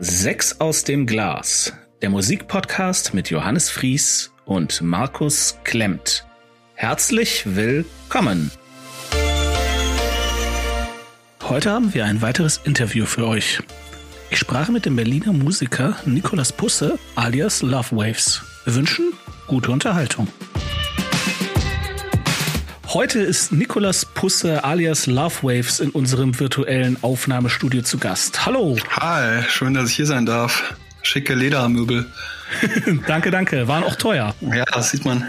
Sechs aus dem Glas, der Musikpodcast mit Johannes Fries und Markus Klemmt. Herzlich willkommen. Heute haben wir ein weiteres Interview für euch. Ich sprach mit dem Berliner Musiker Nicolas Pusse alias Love Waves. Wir wünschen gute Unterhaltung. Heute ist Nicolas Pusse alias Love Waves in unserem virtuellen Aufnahmestudio zu Gast. Hallo. Hi, schön, dass ich hier sein darf. Schicke Ledermöbel. danke, danke. Waren auch teuer. Ja, das sieht man.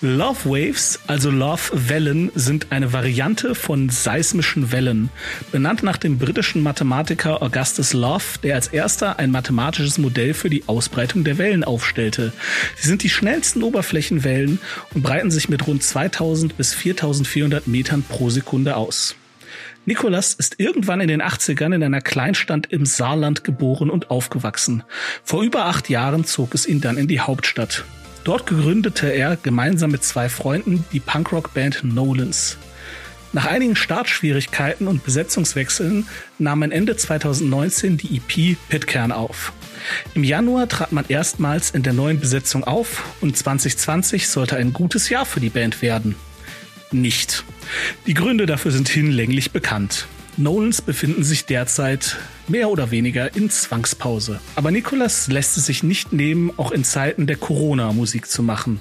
Love Waves, also Love Wellen, sind eine Variante von seismischen Wellen, benannt nach dem britischen Mathematiker Augustus Love, der als erster ein mathematisches Modell für die Ausbreitung der Wellen aufstellte. Sie sind die schnellsten Oberflächenwellen und breiten sich mit rund 2000 bis 4400 Metern pro Sekunde aus. Nikolas ist irgendwann in den 80ern in einer Kleinstadt im Saarland geboren und aufgewachsen. Vor über acht Jahren zog es ihn dann in die Hauptstadt. Dort gründete er gemeinsam mit zwei Freunden die Punkrock-Band Nolans. Nach einigen Startschwierigkeiten und Besetzungswechseln nahm man Ende 2019 die EP Pitcairn auf. Im Januar trat man erstmals in der neuen Besetzung auf und 2020 sollte ein gutes Jahr für die Band werden. Nicht. Die Gründe dafür sind hinlänglich bekannt. Nolans befinden sich derzeit mehr oder weniger in Zwangspause. Aber Nicolas lässt es sich nicht nehmen, auch in Zeiten der Corona Musik zu machen.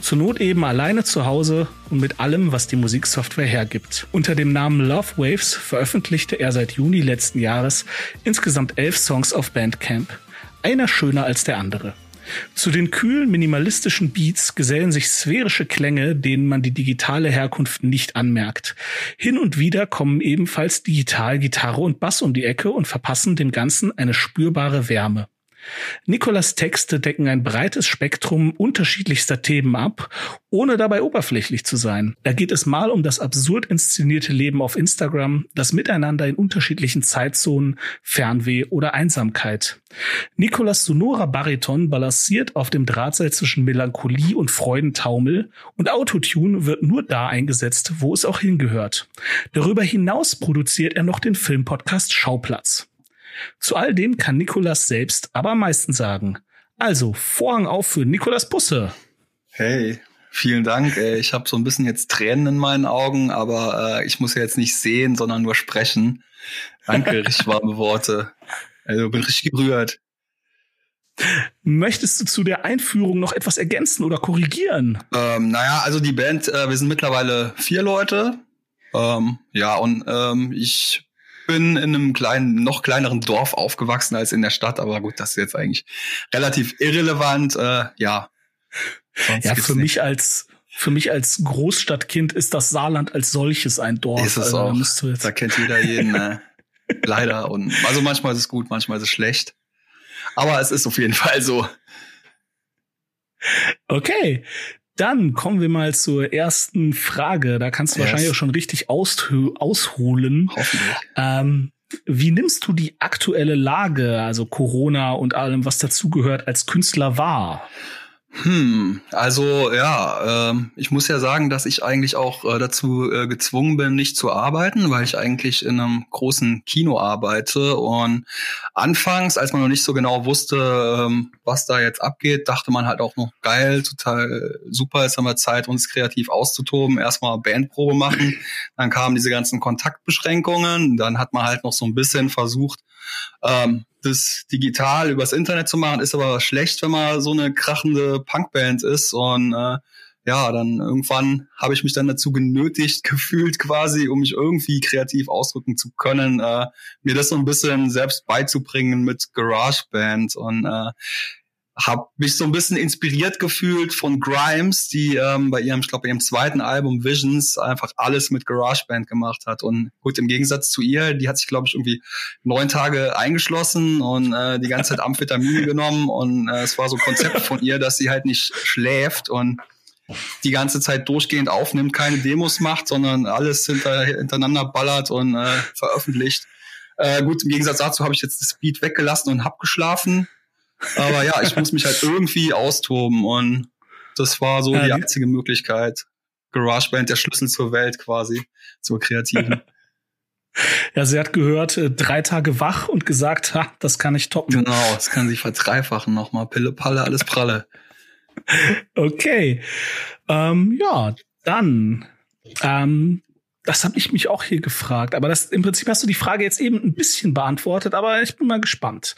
Zur Not eben alleine zu Hause und mit allem, was die Musiksoftware hergibt. Unter dem Namen Love Waves veröffentlichte er seit Juni letzten Jahres insgesamt elf Songs auf Bandcamp. Einer schöner als der andere. Zu den kühlen, minimalistischen Beats gesellen sich sphärische Klänge, denen man die digitale Herkunft nicht anmerkt. Hin und wieder kommen ebenfalls digital Gitarre und Bass um die Ecke und verpassen dem Ganzen eine spürbare Wärme. Nikolas Texte decken ein breites Spektrum unterschiedlichster Themen ab, ohne dabei oberflächlich zu sein. Da geht es mal um das absurd inszenierte Leben auf Instagram, das Miteinander in unterschiedlichen Zeitzonen, Fernweh oder Einsamkeit. Nikolas sonorer Bariton balanciert auf dem Drahtseil zwischen Melancholie und Freudentaumel und Autotune wird nur da eingesetzt, wo es auch hingehört. Darüber hinaus produziert er noch den Filmpodcast Schauplatz. Zu all dem kann Nikolas selbst aber am meisten sagen. Also, Vorhang auf für Nikolas Busse. Hey, vielen Dank. Ich habe so ein bisschen jetzt Tränen in meinen Augen, aber äh, ich muss ja jetzt nicht sehen, sondern nur sprechen. Danke, richtig warme Worte. Also bin richtig gerührt. Möchtest du zu der Einführung noch etwas ergänzen oder korrigieren? Ähm, naja, also die Band, äh, wir sind mittlerweile vier Leute. Ähm, ja, und ähm, ich bin in einem kleinen, noch kleineren Dorf aufgewachsen als in der Stadt, aber gut, das ist jetzt eigentlich relativ irrelevant. Äh, ja. Sonst ja, für mich als für mich als Großstadtkind ist das Saarland als solches ein Dorf. Ist es also, auch. Da, da kennt jeder jeden. äh, leider. Und also manchmal ist es gut, manchmal ist es schlecht. Aber es ist auf jeden Fall so. Okay, dann kommen wir mal zur ersten Frage. Da kannst du yes. wahrscheinlich auch schon richtig ausholen. Hoffentlich. Ähm, wie nimmst du die aktuelle Lage, also Corona und allem, was dazugehört, als Künstler wahr? Hm, also ja, äh, ich muss ja sagen, dass ich eigentlich auch äh, dazu äh, gezwungen bin, nicht zu arbeiten, weil ich eigentlich in einem großen Kino arbeite. Und anfangs, als man noch nicht so genau wusste, ähm, was da jetzt abgeht, dachte man halt auch noch geil, total super, jetzt haben wir Zeit, uns kreativ auszutoben, erstmal Bandprobe machen. Dann kamen diese ganzen Kontaktbeschränkungen, dann hat man halt noch so ein bisschen versucht, ähm, das digital übers Internet zu machen, ist aber schlecht, wenn man so eine krachende Punkband ist. Und äh, ja, dann irgendwann habe ich mich dann dazu genötigt gefühlt quasi, um mich irgendwie kreativ ausdrücken zu können, äh, mir das so ein bisschen selbst beizubringen mit GarageBand. Und äh, habe mich so ein bisschen inspiriert gefühlt von Grimes, die ähm, bei ihrem, ich glaube, bei ihrem zweiten Album Visions einfach alles mit GarageBand gemacht hat. Und gut, im Gegensatz zu ihr, die hat sich, glaube ich, irgendwie neun Tage eingeschlossen und äh, die ganze Zeit Amphetamine genommen. Und äh, es war so ein Konzept von ihr, dass sie halt nicht schläft und die ganze Zeit durchgehend aufnimmt, keine Demos macht, sondern alles hinter, hintereinander ballert und äh, veröffentlicht. Äh, gut, im Gegensatz dazu habe ich jetzt das Beat weggelassen und hab geschlafen. Aber ja, ich muss mich halt irgendwie austoben und das war so ja, die einzige Möglichkeit. GarageBand, der Schlüssel zur Welt quasi, zur kreativen. Ja, sie hat gehört, äh, drei Tage wach und gesagt, ha, das kann ich toppen. Genau, das kann sie verdreifachen nochmal. Pille, Palle, alles pralle. Okay. Ähm, ja, dann. Ähm, das habe ich mich auch hier gefragt. Aber das im Prinzip hast du die Frage jetzt eben ein bisschen beantwortet, aber ich bin mal gespannt.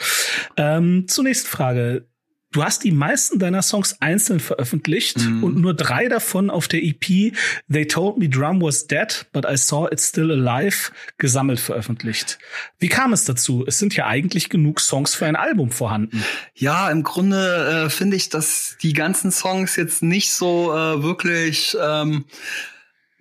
Ähm, zur nächsten Frage. Du hast die meisten deiner Songs einzeln veröffentlicht mhm. und nur drei davon auf der EP They Told Me Drum Was Dead, but I Saw It Still Alive gesammelt veröffentlicht. Wie kam es dazu? Es sind ja eigentlich genug Songs für ein Album vorhanden. Ja, im Grunde äh, finde ich, dass die ganzen Songs jetzt nicht so äh, wirklich ähm,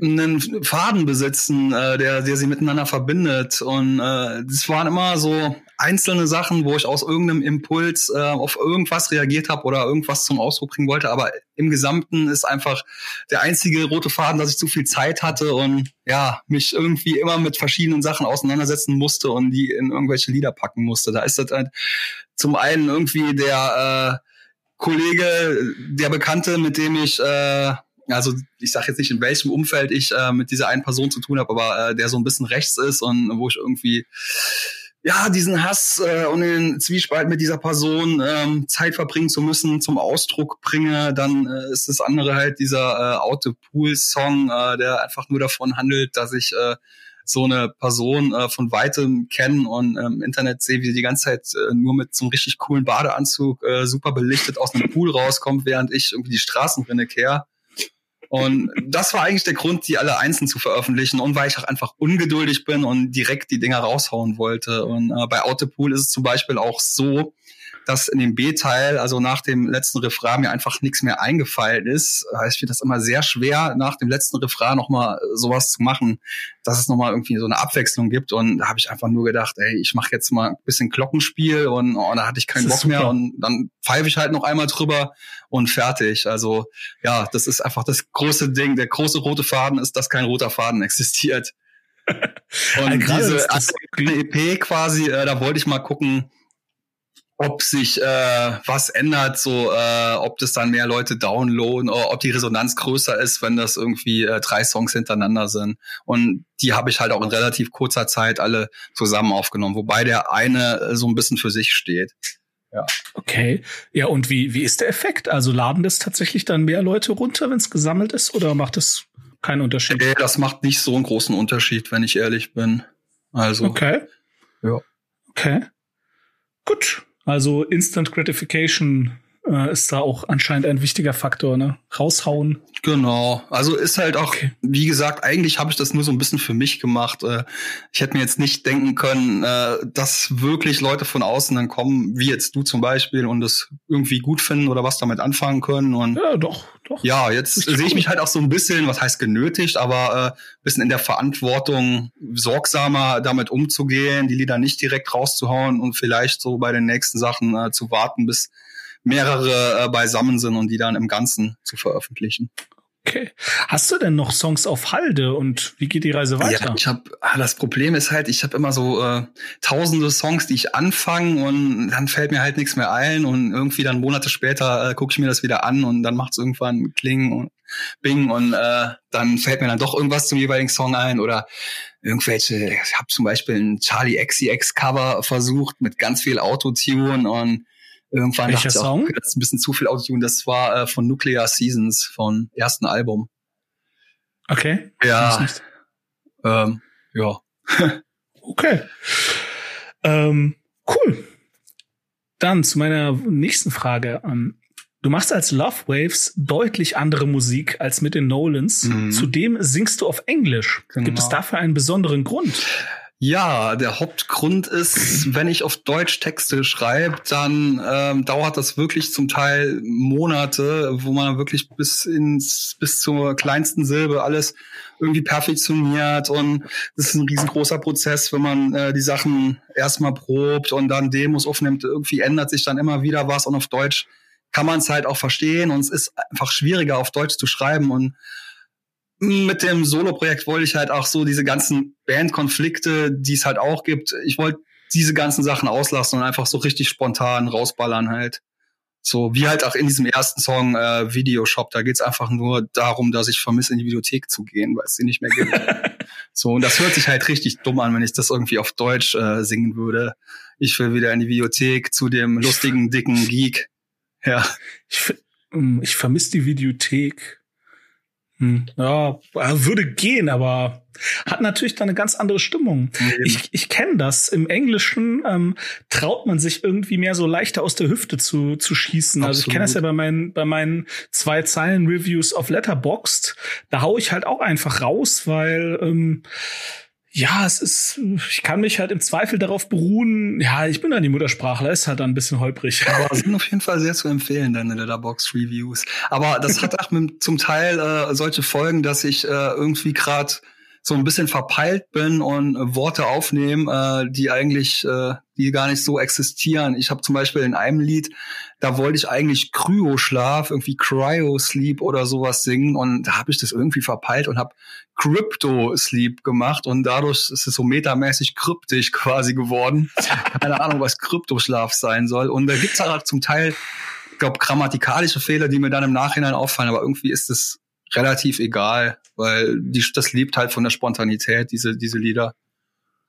einen Faden besitzen, äh, der, der sie miteinander verbindet. Und äh, das waren immer so einzelne Sachen, wo ich aus irgendeinem Impuls äh, auf irgendwas reagiert habe oder irgendwas zum Ausdruck bringen wollte. Aber im Gesamten ist einfach der einzige rote Faden, dass ich zu viel Zeit hatte und ja, mich irgendwie immer mit verschiedenen Sachen auseinandersetzen musste und die in irgendwelche Lieder packen musste. Da ist das halt zum einen irgendwie der äh, Kollege, der Bekannte, mit dem ich äh, also ich sage jetzt nicht, in welchem Umfeld ich äh, mit dieser einen Person zu tun habe, aber äh, der so ein bisschen rechts ist und wo ich irgendwie ja diesen Hass äh, und den Zwiespalt mit dieser Person ähm, Zeit verbringen zu müssen zum Ausdruck bringe, dann äh, ist das andere halt dieser äh, Autopool-Song, äh, der einfach nur davon handelt, dass ich äh, so eine Person äh, von weitem kenne und ähm, im Internet sehe, wie sie die ganze Zeit äh, nur mit so einem richtig coolen Badeanzug äh, super belichtet aus einem Pool rauskommt, während ich irgendwie die Straßenrinne kehre. Und das war eigentlich der Grund, die alle einzeln zu veröffentlichen und weil ich auch einfach ungeduldig bin und direkt die Dinger raushauen wollte. Und äh, bei Autopool ist es zum Beispiel auch so, dass in dem B-Teil, also nach dem letzten Refrain, mir einfach nichts mehr eingefallen ist. Ich finde das immer sehr schwer, nach dem letzten Refrain nochmal sowas zu machen, dass es nochmal irgendwie so eine Abwechslung gibt. Und da habe ich einfach nur gedacht, ey, ich mache jetzt mal ein bisschen Glockenspiel und oh, da hatte ich keinen Bock super. mehr. Und dann pfeife ich halt noch einmal drüber und fertig. Also ja, das ist einfach das große Ding. Der große rote Faden ist, dass kein roter Faden existiert. Und diese EP quasi, äh, da wollte ich mal gucken, ob sich äh, was ändert, so äh, ob das dann mehr Leute downloaden oder ob die Resonanz größer ist, wenn das irgendwie äh, drei Songs hintereinander sind. Und die habe ich halt auch in relativ kurzer Zeit alle zusammen aufgenommen, wobei der eine äh, so ein bisschen für sich steht. Ja. Okay. Ja, und wie, wie ist der Effekt? Also laden das tatsächlich dann mehr Leute runter, wenn es gesammelt ist, oder macht das keinen Unterschied? Nee, das macht nicht so einen großen Unterschied, wenn ich ehrlich bin. Also. Okay. Ja. Okay. Gut. Also Instant Gratification äh, ist da auch anscheinend ein wichtiger Faktor, ne? Raushauen. Genau. Also ist halt auch, okay. wie gesagt, eigentlich habe ich das nur so ein bisschen für mich gemacht. Äh, ich hätte mir jetzt nicht denken können, äh, dass wirklich Leute von außen dann kommen, wie jetzt du zum Beispiel, und das irgendwie gut finden oder was damit anfangen können. Und ja, doch, doch. Ja, jetzt sehe ich mich halt auch so ein bisschen, was heißt genötigt, aber äh, bisschen in der Verantwortung, sorgsamer damit umzugehen, die Lieder nicht direkt rauszuhauen und vielleicht so bei den nächsten Sachen äh, zu warten, bis mehrere äh, beisammen sind und die dann im Ganzen zu veröffentlichen. Okay. Hast du denn noch Songs auf Halde und wie geht die Reise weiter? Ja, ich habe ah, das Problem ist halt, ich habe immer so äh, tausende Songs, die ich anfange und dann fällt mir halt nichts mehr ein und irgendwie dann Monate später äh, gucke ich mir das wieder an und dann macht es irgendwann Kling und Bing und äh, dann fällt mir dann doch irgendwas zum jeweiligen Song ein oder irgendwelche, ich habe zum Beispiel ein Charlie XCX Cover versucht mit ganz viel Autotune und Irgendwann Welcher dachte ich auch, das ist ein bisschen zu viel Autotune. Das war äh, von Nuclear Seasons, von ersten Album. Okay. Ja. Ähm, ja. okay. Ähm, cool. Dann zu meiner nächsten Frage. Ähm, du machst als Love Waves deutlich andere Musik als mit den Nolans. Mhm. Zudem singst du auf Englisch. Genau. Gibt es dafür einen besonderen Grund? Ja, der Hauptgrund ist, wenn ich auf Deutsch Texte schreibe, dann ähm, dauert das wirklich zum Teil Monate, wo man wirklich bis ins bis zur kleinsten Silbe alles irgendwie perfektioniert. Und das ist ein riesengroßer Prozess, wenn man äh, die Sachen erstmal probt und dann Demos aufnimmt. Irgendwie ändert sich dann immer wieder was. Und auf Deutsch kann man es halt auch verstehen. Und es ist einfach schwieriger auf Deutsch zu schreiben. Und mit dem Solo-Projekt wollte ich halt auch so diese ganzen Bandkonflikte, die es halt auch gibt, ich wollte diese ganzen Sachen auslassen und einfach so richtig spontan rausballern halt. So wie halt auch in diesem ersten Song äh, Videoshop, da geht's einfach nur darum, dass ich vermisse, in die Videothek zu gehen, weil es sie nicht mehr gibt. so, und das hört sich halt richtig dumm an, wenn ich das irgendwie auf Deutsch äh, singen würde. Ich will wieder in die Videothek zu dem lustigen, dicken Geek. Ja. Ich, ich vermisse die Videothek. Hm, ja, würde gehen, aber hat natürlich dann eine ganz andere Stimmung. Ich, ich kenne das. Im Englischen ähm, traut man sich irgendwie mehr so leichter aus der Hüfte zu, zu schießen. Absolut. Also ich kenne das ja bei meinen, bei meinen zwei Zeilen Reviews auf Letterboxd. Da hau ich halt auch einfach raus, weil ähm, ja, es ist, ich kann mich halt im Zweifel darauf beruhen, ja, ich bin dann die Muttersprachler, ist halt dann ein bisschen holprig. Aber sind auf jeden Fall sehr zu empfehlen, deine Letterbox-Reviews. Aber das hat auch mit, zum Teil äh, solche Folgen, dass ich äh, irgendwie gerade so ein bisschen verpeilt bin und äh, Worte aufnehme, äh, die eigentlich, äh, die gar nicht so existieren. Ich habe zum Beispiel in einem Lied, da wollte ich eigentlich Kryoschlaf, irgendwie Cryo-Sleep oder sowas singen und da habe ich das irgendwie verpeilt und habe Crypto-Sleep gemacht und dadurch ist es so metamäßig kryptisch quasi geworden. Keine Ahnung, was Kryptoschlaf sein soll. Und da gibt's halt zum Teil, ich glaube, grammatikalische Fehler, die mir dann im Nachhinein auffallen, aber irgendwie ist es relativ egal, weil die, das lebt halt von der Spontanität, diese, diese Lieder.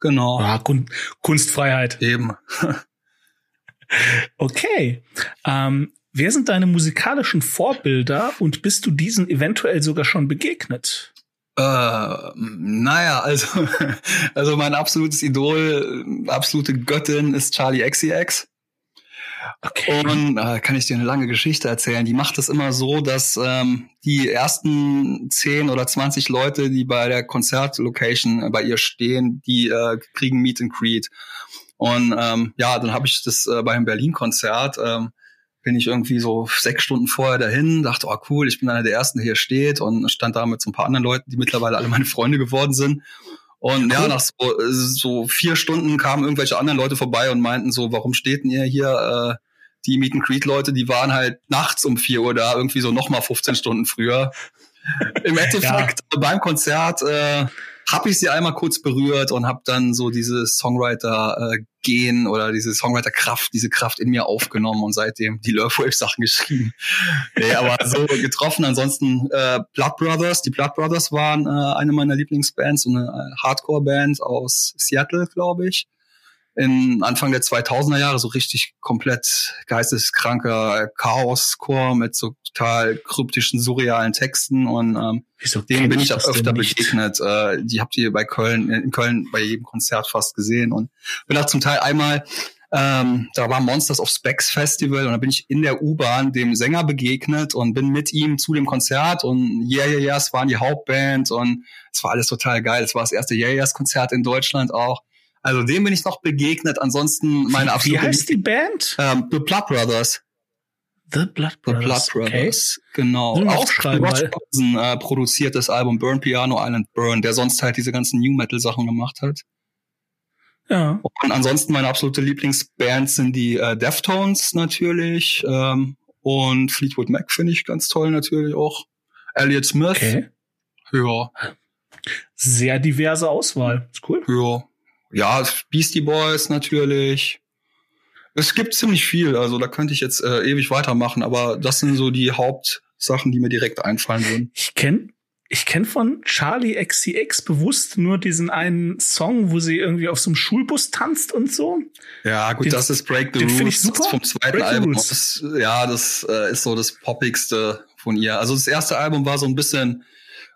Genau. Ja, Kun Kunstfreiheit. Eben. okay. Ähm, wer sind deine musikalischen Vorbilder und bist du diesen eventuell sogar schon begegnet? Äh, naja, also, also mein absolutes Idol, absolute Göttin ist Charlie XCX. Okay. Und äh, kann ich dir eine lange Geschichte erzählen. Die macht es immer so, dass ähm, die ersten 10 oder 20 Leute, die bei der Konzertlocation äh, bei ihr stehen, die äh, kriegen Meet and Greet. Und ähm, ja, dann habe ich das äh, beim Berlin-Konzert, ähm, bin ich irgendwie so sechs Stunden vorher dahin, dachte, oh cool, ich bin einer der Ersten, der hier steht und stand da mit so ein paar anderen Leuten, die mittlerweile alle meine Freunde geworden sind. Und ja, nach so, so vier Stunden kamen irgendwelche anderen Leute vorbei und meinten so, warum steht denn ihr hier? Äh, die Meet and Greet Leute, die waren halt nachts um vier Uhr da, irgendwie so nochmal 15 Stunden früher. Im Endeffekt ja. beim Konzert äh, habe ich sie einmal kurz berührt und habe dann so diese Songwriter-Gen äh, oder diese Songwriter-Kraft, diese Kraft in mir aufgenommen und seitdem die Love Wave-Sachen geschrieben. nee, aber so getroffen. Ansonsten äh, Blood Brothers. Die Blood Brothers waren äh, eine meiner Lieblingsbands, so eine äh, Hardcore-Band aus Seattle, glaube ich in Anfang der 2000er Jahre so richtig komplett geisteskranker Chaos-Chor mit so total kryptischen, surrealen Texten und ähm, Wieso denen bin ich auch öfter begegnet. Äh, die habt ihr bei Köln, in Köln bei jedem Konzert fast gesehen und bin auch zum Teil einmal ähm, da war Monsters of Specs Festival und da bin ich in der U-Bahn dem Sänger begegnet und bin mit ihm zu dem Konzert und Yeah Yeah Yeahs waren die Hauptband und es war alles total geil. Es war das erste Yeah Yeahs Konzert in Deutschland auch. Also dem bin ich noch begegnet. Ansonsten meine absolute. Wie heißt die Band? Ähm, The Blood Brothers. The Blood Brothers. The Blood Brothers, okay. genau. Auch Roger Paulson, äh, produziert das Album Burn Piano Island Burn, der sonst halt diese ganzen New Metal Sachen gemacht hat. Ja. Und ansonsten meine absolute Lieblingsband sind die äh, Deftones natürlich ähm, und Fleetwood Mac finde ich ganz toll natürlich auch. Elliot Smith. Okay. Ja. Sehr diverse Auswahl. Ist cool. Ja ja, Beastie Boys natürlich. Es gibt ziemlich viel, also da könnte ich jetzt äh, ewig weitermachen, aber das sind so die Hauptsachen, die mir direkt einfallen würden. Ich kenne ich kenn von Charlie XCX bewusst nur diesen einen Song, wo sie irgendwie auf so einem Schulbus tanzt und so. Ja, gut, den, das ist Break the Rules ich super. Das vom zweiten Break Album. Das, ja, das äh, ist so das poppigste von ihr. Also das erste Album war so ein bisschen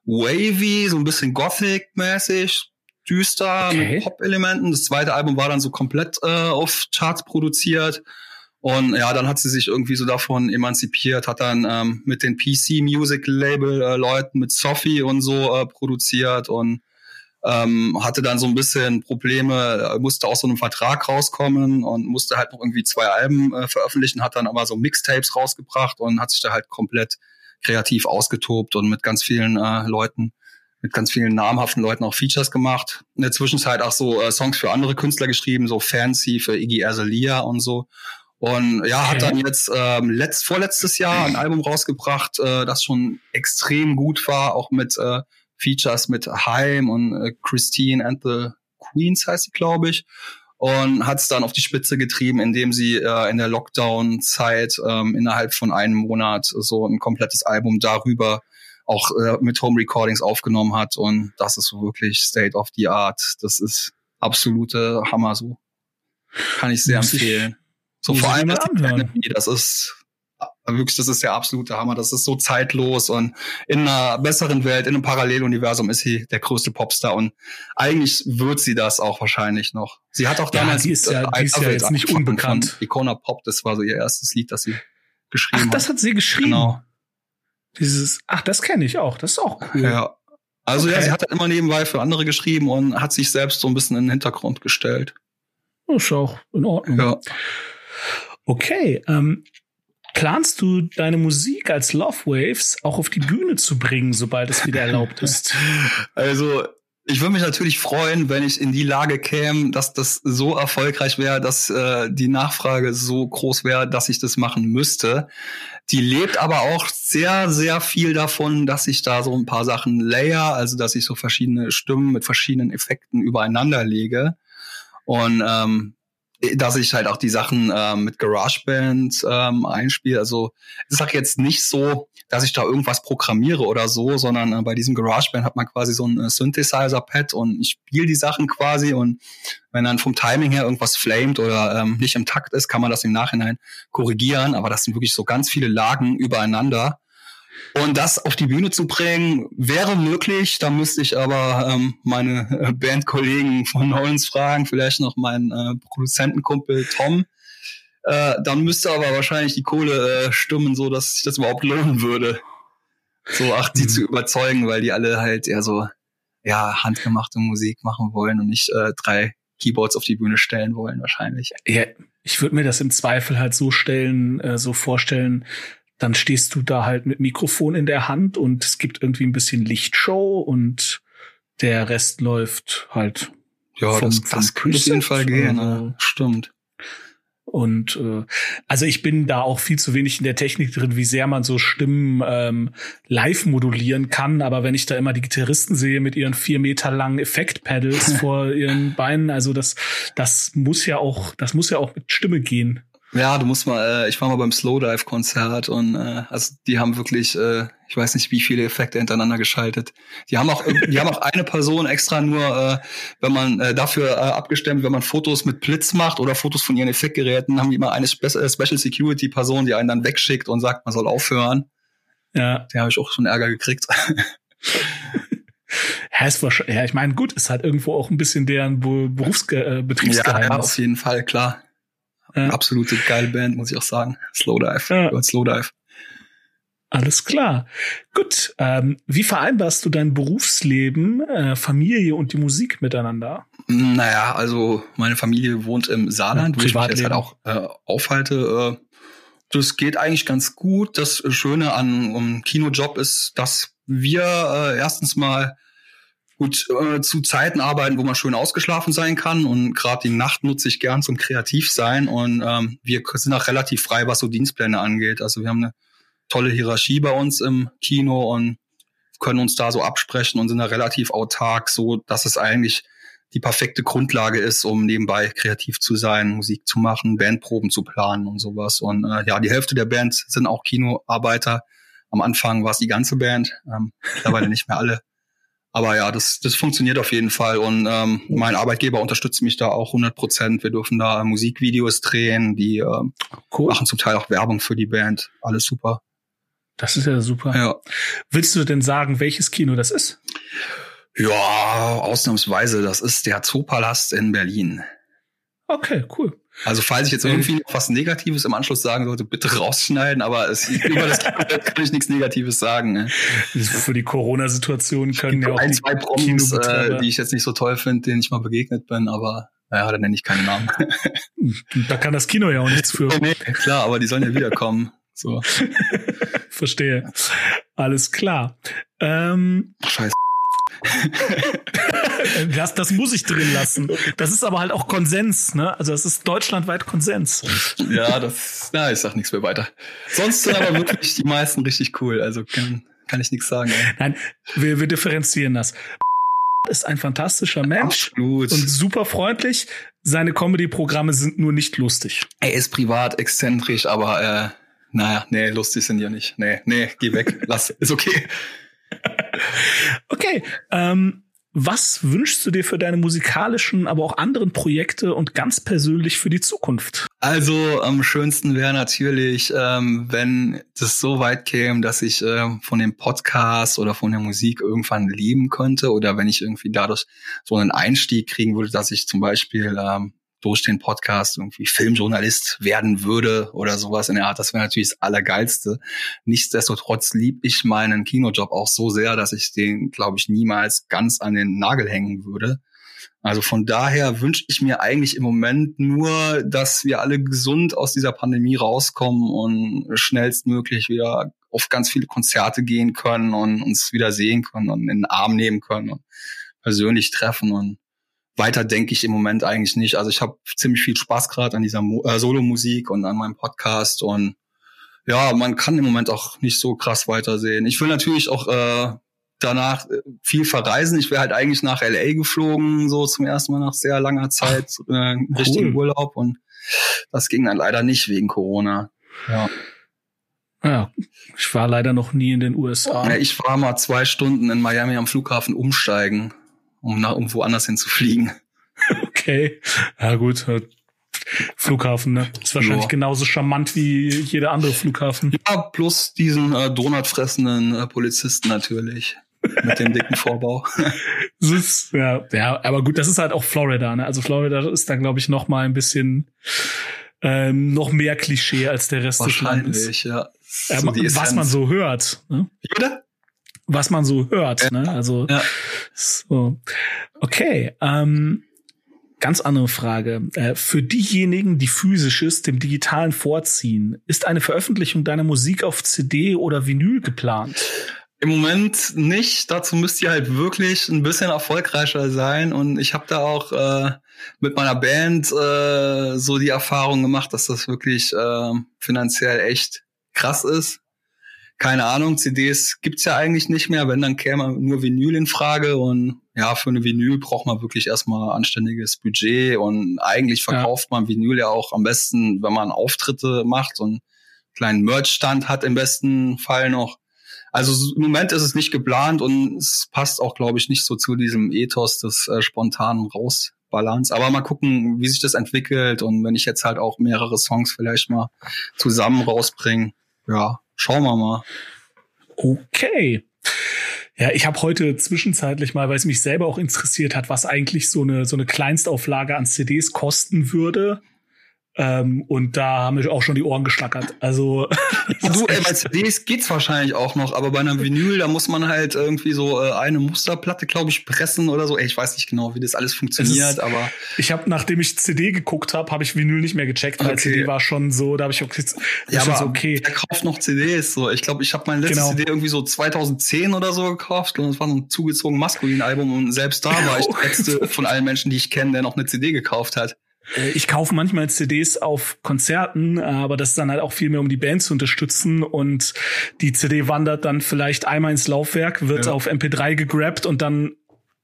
wavy, so ein bisschen gothic-mäßig, düster okay. mit Pop-Elementen. Das zweite Album war dann so komplett äh, auf Charts produziert. Und ja, dann hat sie sich irgendwie so davon emanzipiert, hat dann ähm, mit den PC Music Label äh, Leuten, mit Sophie und so äh, produziert und ähm, hatte dann so ein bisschen Probleme, musste aus so einem Vertrag rauskommen und musste halt noch irgendwie zwei Alben äh, veröffentlichen, hat dann aber so Mixtapes rausgebracht und hat sich da halt komplett kreativ ausgetobt und mit ganz vielen äh, Leuten mit ganz vielen namhaften Leuten auch Features gemacht. In der Zwischenzeit auch so äh, Songs für andere Künstler geschrieben, so Fancy für Iggy Azalea und so. Und ja, hat dann jetzt ähm, letzt, vorletztes Jahr ein Album rausgebracht, äh, das schon extrem gut war, auch mit äh, Features mit Haim und äh, Christine and the Queens heißt sie, glaube ich. und hat es dann auf die Spitze getrieben, indem sie äh, in der Lockdown-Zeit ähm, innerhalb von einem Monat so ein komplettes Album darüber auch äh, mit Home Recordings aufgenommen hat und das ist wirklich State of the Art. Das ist absolute Hammer so. Kann ich sehr Muss ich- empfehlen. so muss vor ich allem das, das ist wirklich, das ist der absolute Hammer. Das ist so zeitlos und in einer besseren Welt, in einem Paralleluniversum ist sie der größte Popstar und eigentlich wird sie das auch wahrscheinlich noch. Sie hat auch Ja, damals die ist ja- äh, die ist ja jetzt nicht unbekannt. Icona Pop, das war so ihr erstes Lied, das sie geschrieben Ach, das hat. hat sie geschrieben. Genau. Dieses, ach, das kenne ich auch. Das ist auch cool. Ja. Also ja, Okay. sie hat halt immer nebenbei für andere geschrieben und hat sich selbst so ein bisschen in den Hintergrund gestellt. Das ist auch in Ordnung. Ja. Okay, ähm, planst du deine Musik als Love Waves auch auf die Bühne zu bringen, sobald es wieder erlaubt ist? Also ich würde mich natürlich freuen, wenn ich in die Lage käme, dass das so erfolgreich wäre, dass äh, die Nachfrage so groß wäre, dass ich das machen müsste. Die lebt aber auch sehr, sehr viel davon, dass ich da so ein paar Sachen layer, also dass ich so verschiedene Stimmen mit verschiedenen Effekten übereinander lege. Und ähm, dass ich halt auch die Sachen ähm, mit GarageBand ähm, einspiele. Also ich sage jetzt nicht so, dass ich da irgendwas programmiere oder so, sondern äh, bei diesem GarageBand hat man quasi so ein äh, Synthesizer-Pad und ich spiele die Sachen quasi und wenn dann vom Timing her irgendwas flamed oder ähm, nicht im Takt ist, kann man das im Nachhinein korrigieren. Aber das sind wirklich so ganz viele Lagen übereinander. Und das auf die Bühne zu bringen, wäre möglich. Da müsste ich aber ähm, meine äh, Bandkollegen von Nolens fragen, vielleicht noch meinen äh, Produzentenkumpel Tom. Äh, dann müsste aber wahrscheinlich die Kohle äh, stimmen, so dass sich das überhaupt lohnen würde. So, ach, die Mhm. zu überzeugen, weil die alle halt eher so, ja, handgemachte Musik machen wollen und nicht äh, drei Keyboards auf die Bühne stellen wollen, wahrscheinlich. Ja, ich würde mir das im Zweifel halt so stellen, äh, so vorstellen, dann stehst du da halt mit Mikrofon in der Hand und es gibt irgendwie ein bisschen Lichtshow und der Rest läuft halt. Ja, Vom- das, vom das könnte auf jeden Fall gehen. also-? Stimmt. Und äh, also ich bin da auch viel zu wenig in der Technik drin, wie sehr man so Stimmen ähm, live modulieren kann. Aber wenn ich da immer die Gitarristen sehe mit ihren vier Meter langen Effektpedals vor ihren Beinen, also das, das muss ja auch, das muss ja auch mit Stimme gehen. Ja, du musst mal, äh, ich war mal beim Slowdive-Konzert und äh, also die haben wirklich, äh, ich weiß nicht, wie viele Effekte hintereinander geschaltet. Die haben auch, die haben auch eine Person extra nur, äh, wenn man äh, dafür äh, abgestimmt, wenn man Fotos mit Blitz macht oder Fotos von ihren Effektgeräten, haben die immer eine Spe äh, Special Security Person, die einen dann wegschickt und sagt, man soll aufhören. Ja, Da habe ich auch schon Ärger gekriegt. ja, ist wahrscheinlich, ja ich meine, gut, ist halt irgendwo auch ein bisschen deren Be Berufsge äh, ja, ja, auf jeden Fall, klar. Ja. Absolute geile Band, muss ich auch sagen. Slowdive. Ja. Ja. Slowdive. Alles klar. Gut. Ähm, wie vereinbarst du dein Berufsleben, äh, Familie und die Musik miteinander? Naja, also meine Familie wohnt im Saarland, wo ich mich jetzt halt auch äh, aufhalte. Äh, das geht eigentlich ganz gut. Das Schöne an einem Kinojob ist, dass wir äh, erstens mal gut äh, zu Zeiten arbeiten, wo man schön ausgeschlafen sein kann. Und gerade die Nacht nutze ich gern zum kreativ sein. Und ähm, wir sind auch relativ frei, was so Dienstpläne angeht. Also wir haben eine tolle Hierarchie bei uns im Kino und können uns da so absprechen und sind da relativ autark, so dass es eigentlich die perfekte Grundlage ist, um nebenbei kreativ zu sein, Musik zu machen, Bandproben zu planen und sowas. Und äh, ja, die Hälfte der Band sind auch Kinoarbeiter. Am Anfang war es die ganze Band, ähm, mittlerweile nicht mehr alle. Aber ja, das, das funktioniert auf jeden Fall. Und ähm, mein Arbeitgeber unterstützt mich da auch 100 Prozent. Wir dürfen da Musikvideos drehen, die ähm, Cool. machen zum Teil auch Werbung für die Band. Alles super. Das ist ja super. Ja. Willst du denn sagen, welches Kino das ist? Ja, ausnahmsweise. Das ist der Zoopalast in Berlin. Okay, cool. Also falls ich jetzt Äh. irgendwie noch was Negatives im Anschluss sagen sollte, bitte rausschneiden, aber es, über das Kino kann ich nichts Negatives sagen. Ne? Für die Corona-Situation können ja auch ein, die zwei Promis, äh, die ich jetzt nicht so toll finde, denen ich mal begegnet bin, aber naja, da nenne ich keinen Namen. Da kann das Kino ja auch nichts für. nee, klar, aber die sollen ja wiederkommen. So. Verstehe. Alles klar. Ähm, Scheiße. das, das muss ich drin lassen. Das ist aber halt auch Konsens, ne? Also das ist deutschlandweit Konsens. Ja, das, na, ich sag nichts mehr weiter. Sonst sind aber wirklich die meisten richtig cool, also kann, kann ich nichts sagen. Ey. Nein, wir, wir differenzieren das. ist ein fantastischer Mensch Absolut. und super freundlich. Seine Comedy-Programme sind nur nicht lustig. Er ist privat exzentrisch, aber äh, naja, nee, lustig sind ja nicht. Nee, nee, geh weg. Lass, ist okay. Okay, ähm, was wünschst du dir für deine musikalischen, aber auch anderen Projekte und ganz persönlich für die Zukunft? Also am schönsten wäre natürlich, ähm, wenn das so weit käme, dass ich ähm, von dem Podcast oder von der Musik irgendwann leben könnte oder wenn ich irgendwie dadurch so einen Einstieg kriegen würde, dass ich zum Beispiel ähm, durch den Podcast irgendwie Filmjournalist werden würde oder sowas in der Art. Das wäre natürlich das Allergeilste. Nichtsdestotrotz lieb ich meinen Kinojob auch so sehr, dass ich den, glaube ich, niemals ganz an den Nagel hängen würde. Also von daher wünsche ich mir eigentlich im Moment nur, dass wir alle gesund aus dieser Pandemie rauskommen und schnellstmöglich wieder auf ganz viele Konzerte gehen können und uns wieder sehen können und in den Arm nehmen können und persönlich treffen und weiter denke ich im Moment eigentlich nicht. Also ich habe ziemlich viel Spaß gerade an dieser Mo äh, Solo-Musik und an meinem Podcast und ja, man kann im Moment auch nicht so krass weitersehen. Ich will natürlich auch äh, danach äh, viel verreisen. Ich wäre halt eigentlich nach LA geflogen, so zum ersten Mal nach sehr langer Zeit, äh, richtigen cool. Urlaub und das ging dann leider nicht wegen Corona. Ja. Ja, ich war leider noch nie in den USA. Ja, ich war mal zwei Stunden in Miami am Flughafen umsteigen um nach irgendwo anders hin zu fliegen. Okay. Ja, gut. Flughafen, ne? Ist wahrscheinlich ja. genauso charmant wie jeder andere Flughafen. Ja, plus diesen äh, Donutfressenden äh, Polizisten natürlich. mit dem dicken Vorbau. das ist, ja, ja, aber gut, das ist halt auch Florida, ne? Also Florida ist da, glaube ich, noch mal ein bisschen ähm, noch mehr Klischee als der Rest des Landes. Wahrscheinlich, ja. So was man so hört. Ne? Oder? Was man so hört. Ne? Also ja. so. Okay. Ähm, ganz andere Frage. Äh, für diejenigen, die physisches dem digitalen vorziehen, ist eine Veröffentlichung deiner Musik auf CD oder Vinyl geplant? Im Moment nicht. Dazu müsst ihr halt wirklich ein bisschen erfolgreicher sein. Und ich habe da auch äh, mit meiner Band äh, so die Erfahrung gemacht, dass das wirklich äh, finanziell echt krass ist keine Ahnung, CDs gibt's ja eigentlich nicht mehr, wenn dann käme nur Vinyl in Frage und ja, für eine Vinyl braucht man wirklich erstmal anständiges Budget und eigentlich verkauft ja. man Vinyl ja auch am besten, wenn man Auftritte macht und einen kleinen Merch-Stand hat im besten Fall noch. Also im Moment ist es nicht geplant und es passt auch, glaube ich, nicht so zu diesem Ethos des äh, spontanen Rausbalance. Aber mal gucken, wie sich das entwickelt und wenn ich jetzt halt auch mehrere Songs vielleicht mal zusammen rausbringe, ja, Schauen wir mal. Okay. Ja, ich habe heute zwischenzeitlich mal, weil es mich selber auch interessiert hat, was eigentlich so eine so eine Kleinstauflage an CDs kosten würde, ähm, und da haben wir auch schon die Ohren geschlackert. Also du, ey, bei CDs geht's wahrscheinlich auch noch, aber bei einem Vinyl, da muss man halt irgendwie so äh, eine Musterplatte, glaube ich, pressen oder so. Ey, ich weiß nicht genau, wie das alles funktioniert, ist, aber ich habe, nachdem ich CD geguckt habe, habe ich Vinyl nicht mehr gecheckt, weil okay. CD war schon so, da habe ich auch ja, aber so, okay. Wer kauft noch CDs? So, ich glaube, ich habe mein letztes genau. CD irgendwie so 2010 oder so gekauft und es war so ein zugezogen maskulin Album und selbst da war ich der letzte von allen Menschen, die ich kenne, der noch eine CD gekauft hat. Äh, ich kaufe manchmal CDs auf Konzerten, aber das ist dann halt auch viel mehr, um die Band zu unterstützen. Und die CD wandert dann vielleicht einmal ins Laufwerk, wird ja. auf MP3 gegrabt und dann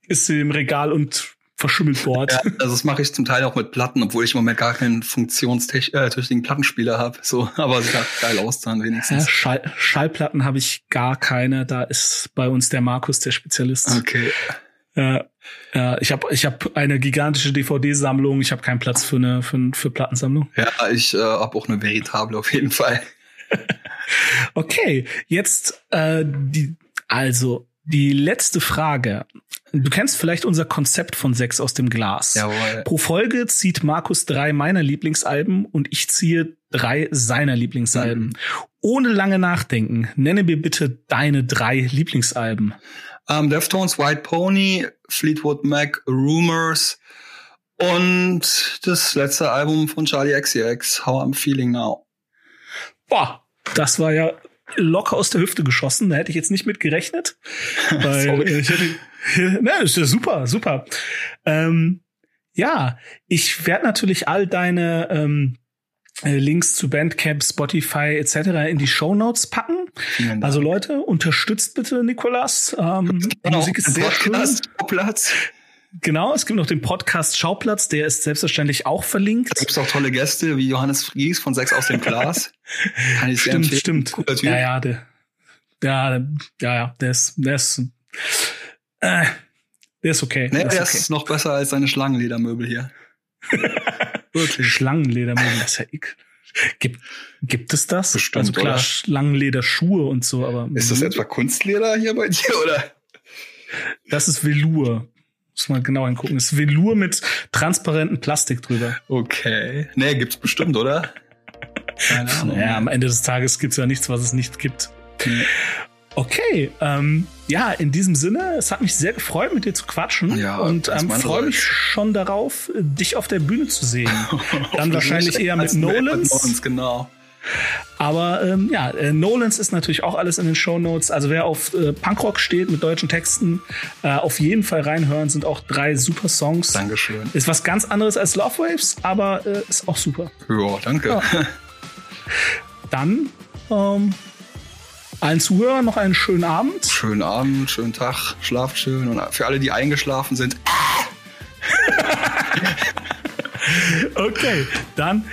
ist sie im Regal und verschimmelt dort. Ja, also das mache ich zum Teil auch mit Platten, obwohl ich im Moment gar keinen funktionstüchtigen äh, Plattenspieler habe. So, aber sieht halt geil aus dann wenigstens. Ja, Schall Schallplatten habe ich gar keine. Da ist bei uns der Markus der Spezialist. Okay. Ja, ja, ich habe ich hab eine gigantische DVD-Sammlung. Ich habe keinen Platz für eine für, für Plattensammlung. Ja, ich äh, habe auch eine veritable auf jeden Fall. okay, jetzt äh, die also die letzte Frage. Du kennst vielleicht unser Konzept von Sechs aus dem Glas. Jawohl. Pro Folge zieht Markus drei meiner Lieblingsalben und ich ziehe drei seiner Lieblingsalben. Mhm. Ohne lange nachdenken, nenne mir bitte deine drei Lieblingsalben. Ähm, Deftones, White Pony, Fleetwood Mac, Rumors und das letzte Album von Charlie XCX, How I'm Feeling Now. Boah, das war ja locker aus der Hüfte geschossen. Da hätte ich jetzt nicht mit gerechnet. Weil ich hätte, ne, ist ja super, super. Ähm, ja, ich werde natürlich all deine ähm, äh, Links zu Bandcamp, Spotify etc. in die Show Notes packen. Also Leute, unterstützt bitte Nikolas. Ähm, die Musik ist sehr Podcast, schön. Platz. Genau, es gibt noch den Podcast Schauplatz, der ist selbstverständlich auch verlinkt. Da gibt es auch tolle Gäste wie Johannes Fries von Sechs aus dem Glas. Kann ich stimmt, stimmt. Ja, ja, der, ja, ja, ja, der ist, der ist, äh, der ist okay. Nee, der, ist, okay. ist noch besser als seine Schlangenledermöbel hier. Wirklich. Schlangenledermöbel, das ist ja ekelhaft. Gibt, gibt es das? Bestimmt, also klar, oder? Schlangenlederschuhe und so, aber. Ist das etwa Kunstleder hier bei dir, oder? Das ist Velour. Muss man genau hingucken. Das ist Velour mit transparentem Plastik drüber. Okay. Nee, gibt's bestimmt, oder? Keine Ahnung. Ja, am Ende des Tages gibt's ja nichts, was es nicht gibt. Okay, ähm, ja, in diesem Sinne, es hat mich sehr gefreut, mit dir zu quatschen ja, und ähm, freue mich schon darauf, dich auf der Bühne zu sehen. Dann wahrscheinlich eher mit Nolans. Nolans, genau. Aber ähm, ja, äh, Nolans ist natürlich auch alles in den Show Notes. Also wer auf äh, Punkrock steht mit deutschen Texten, äh, auf jeden Fall reinhören. Sind auch drei super Songs. Dankeschön. Ist was ganz anderes als Love Waves, aber äh, ist auch super. Ja, danke. Ja. Dann ähm, allen Zuhörern noch einen schönen Abend. Schönen Abend, schönen Tag, schlaft schön. Und für alle, die eingeschlafen sind. okay, dann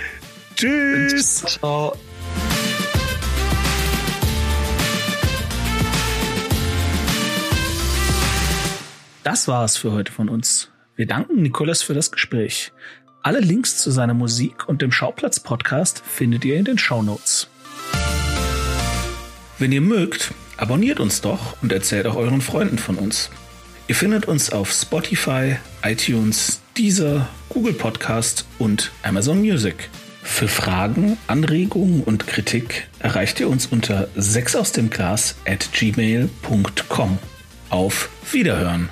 tschüss. Ciao. Das war's für heute von uns. Wir danken Nikolas für das Gespräch. Alle Links zu seiner Musik und dem Schauplatz-Podcast findet ihr in den Show Notes. Wenn ihr mögt, abonniert uns doch und erzählt auch euren Freunden von uns. Ihr findet uns auf Spotify, iTunes, Deezer, Google Podcast und Amazon Music. Für Fragen, Anregungen und Kritik erreicht ihr uns unter 6 aus dem Glas at gmail.com. Auf Wiederhören!